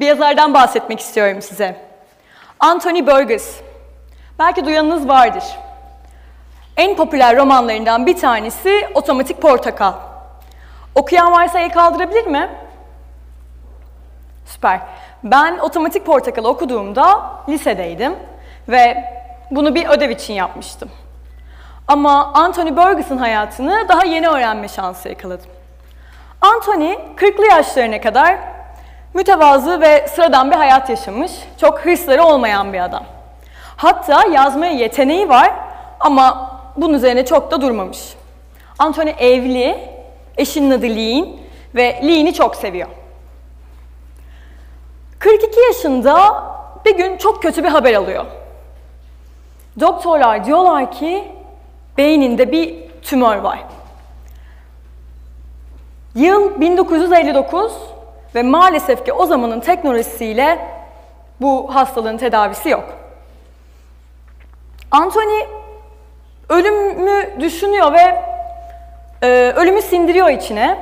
bir yazardan bahsetmek istiyorum size. Anthony Burgess. Belki duyanınız vardır. En popüler romanlarından bir tanesi Otomatik Portakal. Okuyan varsa el kaldırabilir mi? Süper. Ben Otomatik Portakal okuduğumda lisedeydim ve bunu bir ödev için yapmıştım. Ama Anthony Burgess'ın hayatını daha yeni öğrenme şansı yakaladım. Anthony 40'lı yaşlarına kadar mütevazı ve sıradan bir hayat yaşamış, çok hırsları olmayan bir adam. Hatta yazmaya yeteneği var ama bunun üzerine çok da durmamış. Anthony evli, eşinin adı Lean ve Lean'i çok seviyor. 42 yaşında bir gün çok kötü bir haber alıyor. Doktorlar diyorlar ki beyninde bir tümör var. Yıl 1959 ve maalesef ki o zamanın teknolojisiyle bu hastalığın tedavisi yok. Anthony ölümü düşünüyor ve e, ölümü sindiriyor içine.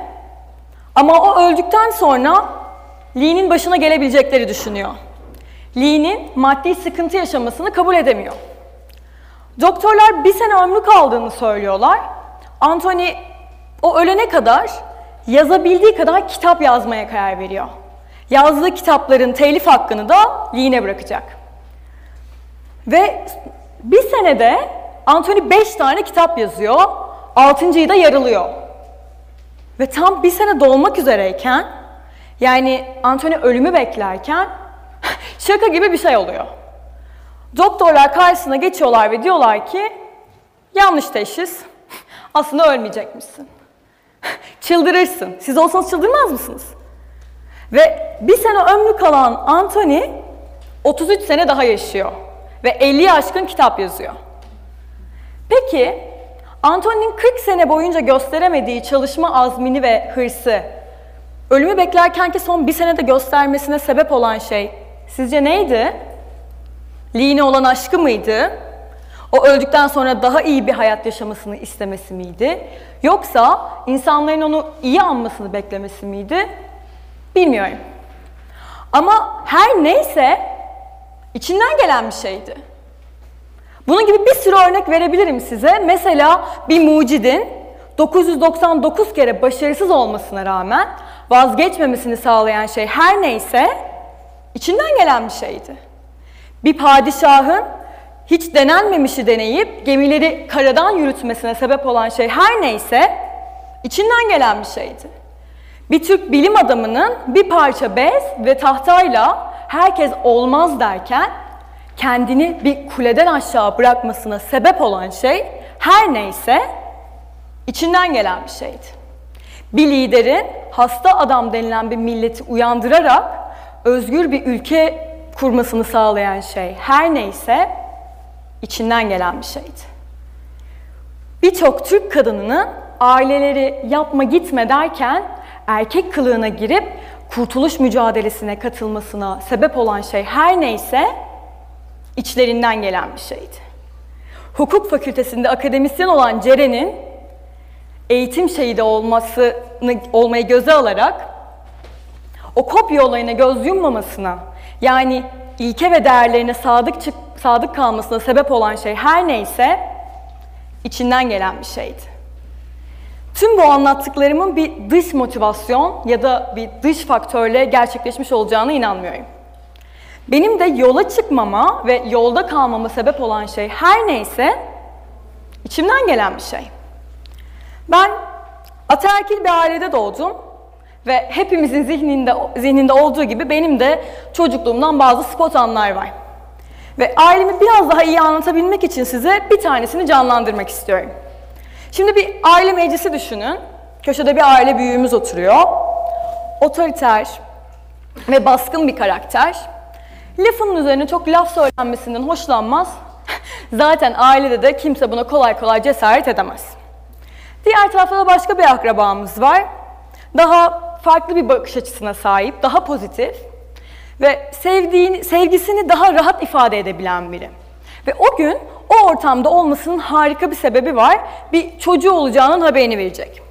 Ama o öldükten sonra Lee'nin başına gelebilecekleri düşünüyor. Lee'nin maddi sıkıntı yaşamasını kabul edemiyor. Doktorlar bir sene ömrü kaldığını söylüyorlar. Anthony o ölene kadar yazabildiği kadar kitap yazmaya karar veriyor. Yazdığı kitapların telif hakkını da Lee'ne bırakacak. Ve bir senede Anthony beş tane kitap yazıyor, altıncıyı da yarılıyor. Ve tam bir sene dolmak üzereyken, yani Anthony ölümü beklerken şaka gibi bir şey oluyor. Doktorlar karşısına geçiyorlar ve diyorlar ki yanlış teşhis, aslında ölmeyecekmişsin. Çıldırırsın. Siz olsanız çıldırmaz mısınız? Ve bir sene ömrü kalan Anthony 33 sene daha yaşıyor. Ve 50 aşkın kitap yazıyor. Peki Anthony'nin 40 sene boyunca gösteremediği çalışma azmini ve hırsı ölümü beklerkenki son bir senede göstermesine sebep olan şey sizce neydi? Lee'ne olan aşkı mıydı? O öldükten sonra daha iyi bir hayat yaşamasını istemesi miydi? Yoksa insanların onu iyi anmasını beklemesi miydi? Bilmiyorum. Ama her neyse içinden gelen bir şeydi. Bunun gibi bir sürü örnek verebilirim size. Mesela bir mucidin 999 kere başarısız olmasına rağmen vazgeçmemesini sağlayan şey her neyse içinden gelen bir şeydi. Bir padişahın hiç denenmemişi deneyip gemileri karadan yürütmesine sebep olan şey her neyse içinden gelen bir şeydi. Bir Türk bilim adamının bir parça bez ve tahtayla herkes olmaz derken kendini bir kuleden aşağı bırakmasına sebep olan şey her neyse içinden gelen bir şeydi. Bir liderin hasta adam denilen bir milleti uyandırarak özgür bir ülke kurmasını sağlayan şey her neyse içinden gelen bir şeydi. Birçok Türk kadınının aileleri yapma gitme derken erkek kılığına girip kurtuluş mücadelesine katılmasına sebep olan şey her neyse içlerinden gelen bir şeydi. Hukuk fakültesinde akademisyen olan Ceren'in eğitim şehidi olmasını olmayı göze alarak o kopya olayına göz yummamasına yani ilke ve değerlerine sadık çık sadık kalmasına sebep olan şey her neyse içinden gelen bir şeydi. Tüm bu anlattıklarımın bir dış motivasyon ya da bir dış faktörle gerçekleşmiş olacağına inanmıyorum. Benim de yola çıkmama ve yolda kalmama sebep olan şey her neyse içimden gelen bir şey. Ben ataerkil bir ailede doğdum ve hepimizin zihninde zihninde olduğu gibi benim de çocukluğumdan bazı spot anlar var. Ve ailemi biraz daha iyi anlatabilmek için size bir tanesini canlandırmak istiyorum. Şimdi bir aile meclisi düşünün. Köşede bir aile büyüğümüz oturuyor. Otoriter ve baskın bir karakter. Lafının üzerine çok laf söylenmesinden hoşlanmaz. Zaten ailede de kimse buna kolay kolay cesaret edemez. Diğer tarafta da başka bir akrabamız var. Daha farklı bir bakış açısına sahip, daha pozitif ve sevdiğini, sevgisini daha rahat ifade edebilen biri. Ve o gün o ortamda olmasının harika bir sebebi var. Bir çocuğu olacağının haberini verecek.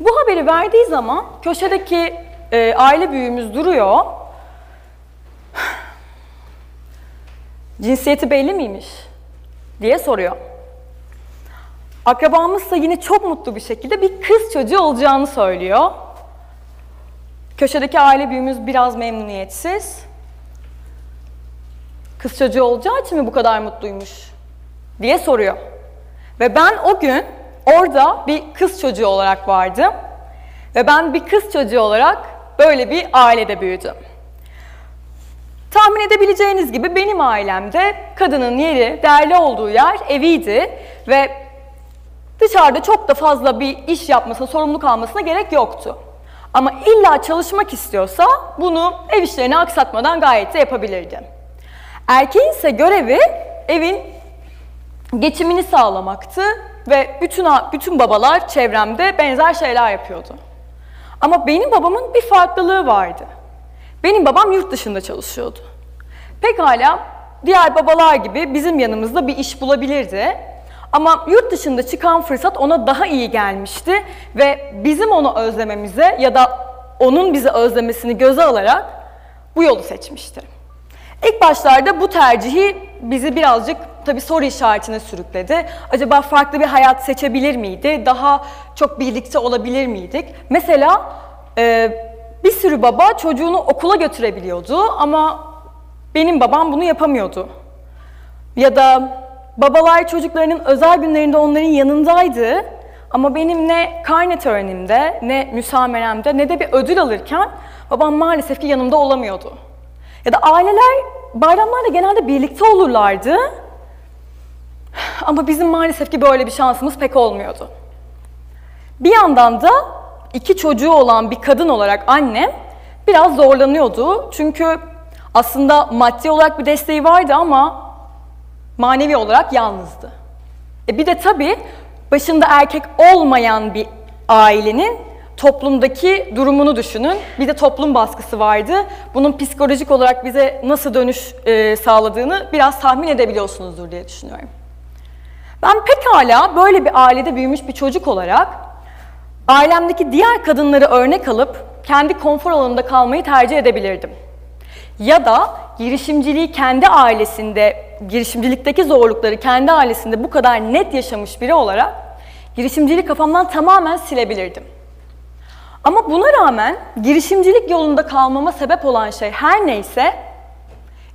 Bu haberi verdiği zaman köşedeki e, aile büyüğümüz duruyor. Cinsiyeti belli miymiş? diye soruyor. Akrabamızsa yine çok mutlu bir şekilde bir kız çocuğu olacağını söylüyor. Köşedeki aile büyüğümüz biraz memnuniyetsiz. Kız çocuğu olacağı için mi bu kadar mutluymuş? diye soruyor. Ve ben o gün orada bir kız çocuğu olarak vardım. Ve ben bir kız çocuğu olarak böyle bir ailede büyüdüm. Tahmin edebileceğiniz gibi benim ailemde kadının yeri, değerli olduğu yer eviydi ve dışarıda çok da fazla bir iş yapmasına, sorumluluk almasına gerek yoktu. Ama illa çalışmak istiyorsa bunu ev işlerini aksatmadan gayet de yapabilirdi. Erkeğin ise görevi evin geçimini sağlamaktı ve bütün bütün babalar çevremde benzer şeyler yapıyordu. Ama benim babamın bir farklılığı vardı. Benim babam yurt dışında çalışıyordu. Pekala diğer babalar gibi bizim yanımızda bir iş bulabilirdi. Ama yurt dışında çıkan fırsat ona daha iyi gelmişti ve bizim onu özlememize ya da onun bizi özlemesini göze alarak bu yolu seçmişti. İlk başlarda bu tercihi bizi birazcık tabii soru işaretine sürükledi. Acaba farklı bir hayat seçebilir miydi? Daha çok birlikte olabilir miydik? Mesela e, bir sürü baba çocuğunu okula götürebiliyordu ama benim babam bunu yapamıyordu. Ya da babalar çocuklarının özel günlerinde onların yanındaydı ama benim ne karne törenimde, ne müsameremde, ne de bir ödül alırken babam maalesef ki yanımda olamıyordu. Ya da aileler bayramlarda genelde birlikte olurlardı. Ama bizim maalesef ki böyle bir şansımız pek olmuyordu. Bir yandan da iki çocuğu olan bir kadın olarak annem biraz zorlanıyordu. Çünkü aslında maddi olarak bir desteği vardı ama manevi olarak yalnızdı. E bir de tabii başında erkek olmayan bir ailenin toplumdaki durumunu düşünün. Bir de toplum baskısı vardı. Bunun psikolojik olarak bize nasıl dönüş e, sağladığını biraz tahmin edebiliyorsunuzdur diye düşünüyorum. Ben pekala böyle bir ailede büyümüş bir çocuk olarak ailemdeki diğer kadınları örnek alıp kendi konfor alanında kalmayı tercih edebilirdim. Ya da girişimciliği kendi ailesinde, girişimcilikteki zorlukları kendi ailesinde bu kadar net yaşamış biri olarak girişimcilik kafamdan tamamen silebilirdim. Ama buna rağmen girişimcilik yolunda kalmama sebep olan şey her neyse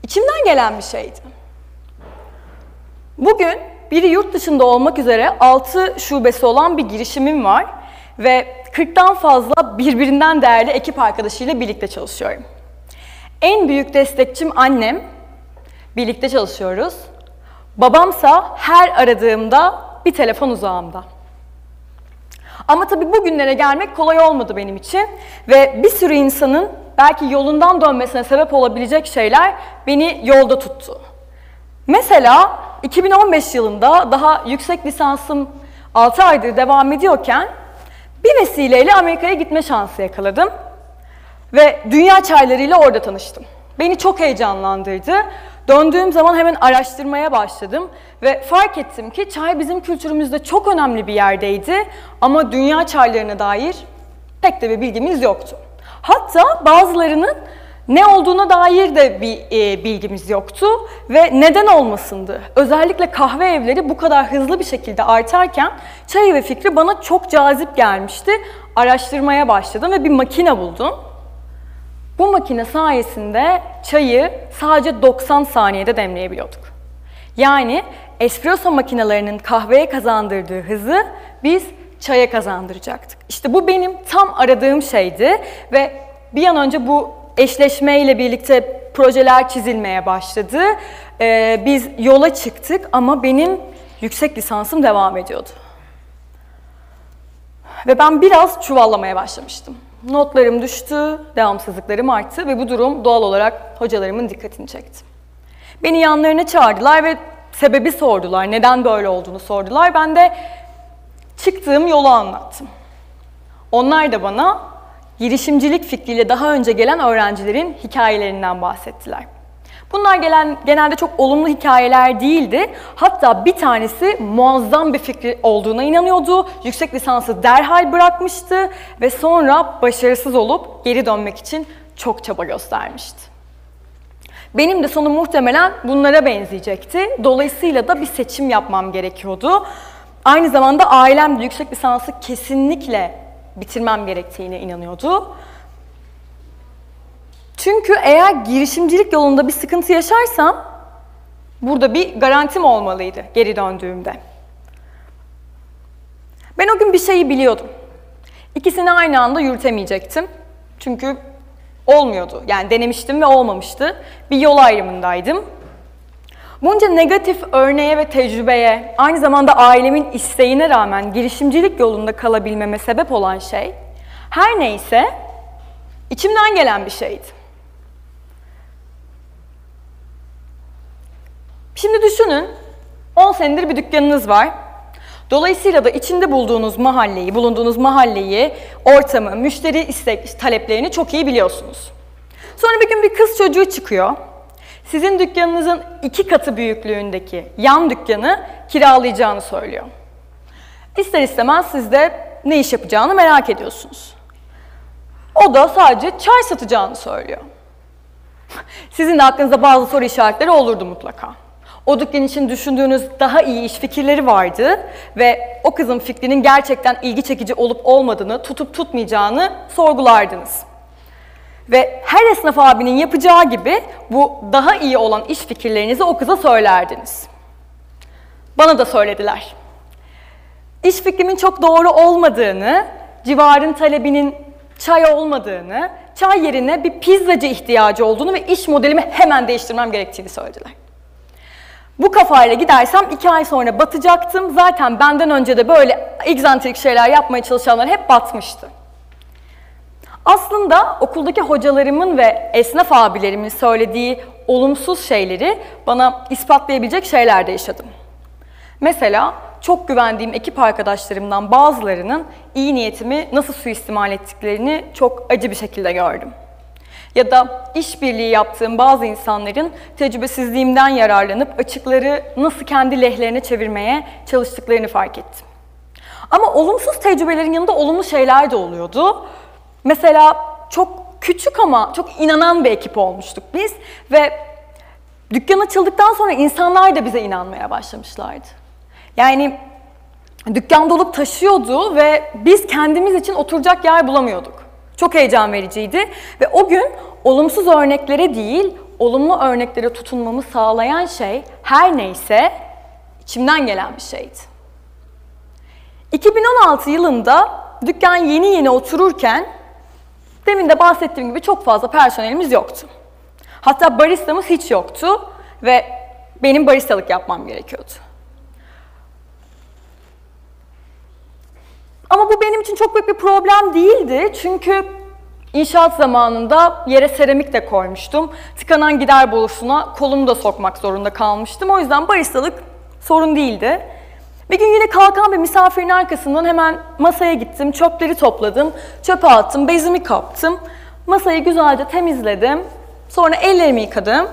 içimden gelen bir şeydi. Bugün biri yurt dışında olmak üzere 6 şubesi olan bir girişimim var ve 40'tan fazla birbirinden değerli ekip arkadaşıyla birlikte çalışıyorum. En büyük destekçim annem. Birlikte çalışıyoruz. Babamsa her aradığımda bir telefon uzağımda. Ama tabii bugünlere gelmek kolay olmadı benim için ve bir sürü insanın belki yolundan dönmesine sebep olabilecek şeyler beni yolda tuttu. Mesela 2015 yılında daha yüksek lisansım 6 aydır devam ediyorken bir vesileyle Amerika'ya gitme şansı yakaladım. Ve dünya çaylarıyla orada tanıştım. Beni çok heyecanlandırdı. Döndüğüm zaman hemen araştırmaya başladım ve fark ettim ki çay bizim kültürümüzde çok önemli bir yerdeydi ama dünya çaylarına dair pek de bir bilgimiz yoktu. Hatta bazılarının ne olduğuna dair de bir e, bilgimiz yoktu ve neden olmasındı. Özellikle kahve evleri bu kadar hızlı bir şekilde artarken çay ve fikri bana çok cazip gelmişti. Araştırmaya başladım ve bir makine buldum. Bu makine sayesinde çayı sadece 90 saniyede demleyebiliyorduk. Yani espresso makinelerinin kahveye kazandırdığı hızı biz çaya kazandıracaktık. İşte bu benim tam aradığım şeydi ve bir an önce bu eşleşmeyle birlikte projeler çizilmeye başladı. Ee, biz yola çıktık ama benim yüksek lisansım devam ediyordu. Ve ben biraz çuvallamaya başlamıştım. Notlarım düştü, devamsızlıklarım arttı ve bu durum doğal olarak hocalarımın dikkatini çekti. Beni yanlarına çağırdılar ve sebebi sordular, neden böyle olduğunu sordular. Ben de çıktığım yolu anlattım. Onlar da bana girişimcilik fikriyle daha önce gelen öğrencilerin hikayelerinden bahsettiler. Bunlar gelen genelde çok olumlu hikayeler değildi. Hatta bir tanesi muazzam bir fikri olduğuna inanıyordu. Yüksek lisansı derhal bırakmıştı ve sonra başarısız olup geri dönmek için çok çaba göstermişti. Benim de sonum muhtemelen bunlara benzeyecekti. Dolayısıyla da bir seçim yapmam gerekiyordu. Aynı zamanda ailem de yüksek lisansı kesinlikle bitirmem gerektiğine inanıyordu. Çünkü eğer girişimcilik yolunda bir sıkıntı yaşarsam burada bir garantim olmalıydı geri döndüğümde. Ben o gün bir şeyi biliyordum. İkisini aynı anda yürütemeyecektim. Çünkü olmuyordu. Yani denemiştim ve olmamıştı. Bir yol ayrımındaydım. Bunca negatif örneğe ve tecrübeye, aynı zamanda ailemin isteğine rağmen girişimcilik yolunda kalabilmeme sebep olan şey, her neyse içimden gelen bir şeydi. Şimdi düşünün, 10 senedir bir dükkanınız var. Dolayısıyla da içinde bulduğunuz mahalleyi, bulunduğunuz mahalleyi, ortamı, müşteri istek taleplerini çok iyi biliyorsunuz. Sonra bir gün bir kız çocuğu çıkıyor. Sizin dükkanınızın iki katı büyüklüğündeki yan dükkanı kiralayacağını söylüyor. İster istemez siz de ne iş yapacağını merak ediyorsunuz. O da sadece çay satacağını söylüyor. Sizin de aklınızda bazı soru işaretleri olurdu mutlaka. O dükkan için düşündüğünüz daha iyi iş fikirleri vardı ve o kızın fikrinin gerçekten ilgi çekici olup olmadığını, tutup tutmayacağını sorgulardınız. Ve her esnaf abinin yapacağı gibi bu daha iyi olan iş fikirlerinizi o kıza söylerdiniz. Bana da söylediler. İş fikrimin çok doğru olmadığını, civarın talebinin çay olmadığını, çay yerine bir pizzacı ihtiyacı olduğunu ve iş modelimi hemen değiştirmem gerektiğini söylediler. Bu kafayla gidersem iki ay sonra batacaktım. Zaten benden önce de böyle egzantrik şeyler yapmaya çalışanlar hep batmıştı. Aslında okuldaki hocalarımın ve esnaf abilerimin söylediği olumsuz şeyleri bana ispatlayabilecek şeyler de yaşadım. Mesela çok güvendiğim ekip arkadaşlarımdan bazılarının iyi niyetimi nasıl suistimal ettiklerini çok acı bir şekilde gördüm. Ya da işbirliği yaptığım bazı insanların tecrübesizliğimden yararlanıp açıkları nasıl kendi lehlerine çevirmeye çalıştıklarını fark ettim. Ama olumsuz tecrübelerin yanında olumlu şeyler de oluyordu. Mesela çok küçük ama çok inanan bir ekip olmuştuk biz ve dükkan açıldıktan sonra insanlar da bize inanmaya başlamışlardı. Yani dükkan dolup taşıyordu ve biz kendimiz için oturacak yer bulamıyorduk. Çok heyecan vericiydi ve o gün olumsuz örneklere değil, olumlu örneklere tutunmamı sağlayan şey her neyse içimden gelen bir şeydi. 2016 yılında dükkan yeni yeni otururken demin de bahsettiğim gibi çok fazla personelimiz yoktu. Hatta baristamız hiç yoktu ve benim baristalık yapmam gerekiyordu. Ama bu benim için çok büyük bir problem değildi. Çünkü inşaat zamanında yere seramik de koymuştum. Tıkanan gider borusuna kolumu da sokmak zorunda kalmıştım. O yüzden baristalık sorun değildi. Bir gün yine kalkan bir misafirin arkasından hemen masaya gittim, çöpleri topladım, çöpe attım, bezimi kaptım. Masayı güzelce temizledim. Sonra ellerimi yıkadım.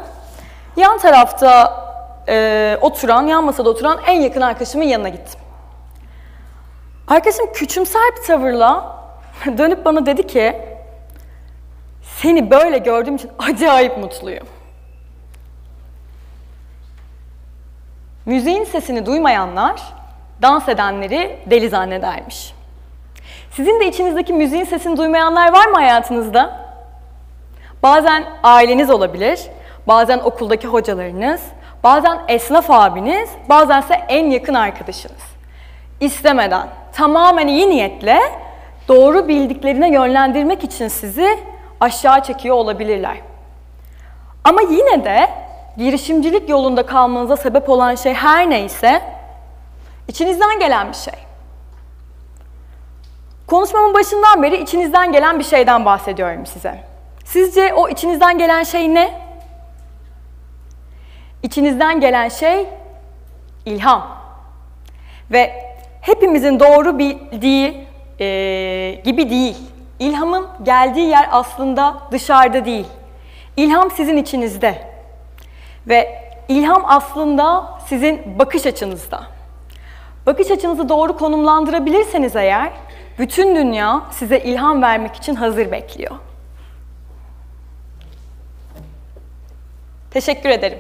Yan tarafta e, oturan, yan masada oturan en yakın arkadaşımın yanına gittim. Arkadaşım küçümser bir tavırla dönüp bana dedi ki seni böyle gördüğüm için acayip mutluyum. Müziğin sesini duymayanlar dans edenleri deli zannedermiş. Sizin de içinizdeki müziğin sesini duymayanlar var mı hayatınızda? Bazen aileniz olabilir, bazen okuldaki hocalarınız, bazen esnaf abiniz, bazense en yakın arkadaşınız. İstemeden, tamamen iyi niyetle doğru bildiklerine yönlendirmek için sizi aşağı çekiyor olabilirler. Ama yine de girişimcilik yolunda kalmanıza sebep olan şey her neyse içinizden gelen bir şey. Konuşmamın başından beri içinizden gelen bir şeyden bahsediyorum size. Sizce o içinizden gelen şey ne? İçinizden gelen şey ilham. Ve hepimizin doğru bildiği e, gibi değil. İlhamın geldiği yer aslında dışarıda değil. İlham sizin içinizde. Ve ilham aslında sizin bakış açınızda. Bakış açınızı doğru konumlandırabilirseniz eğer, bütün dünya size ilham vermek için hazır bekliyor. Teşekkür ederim.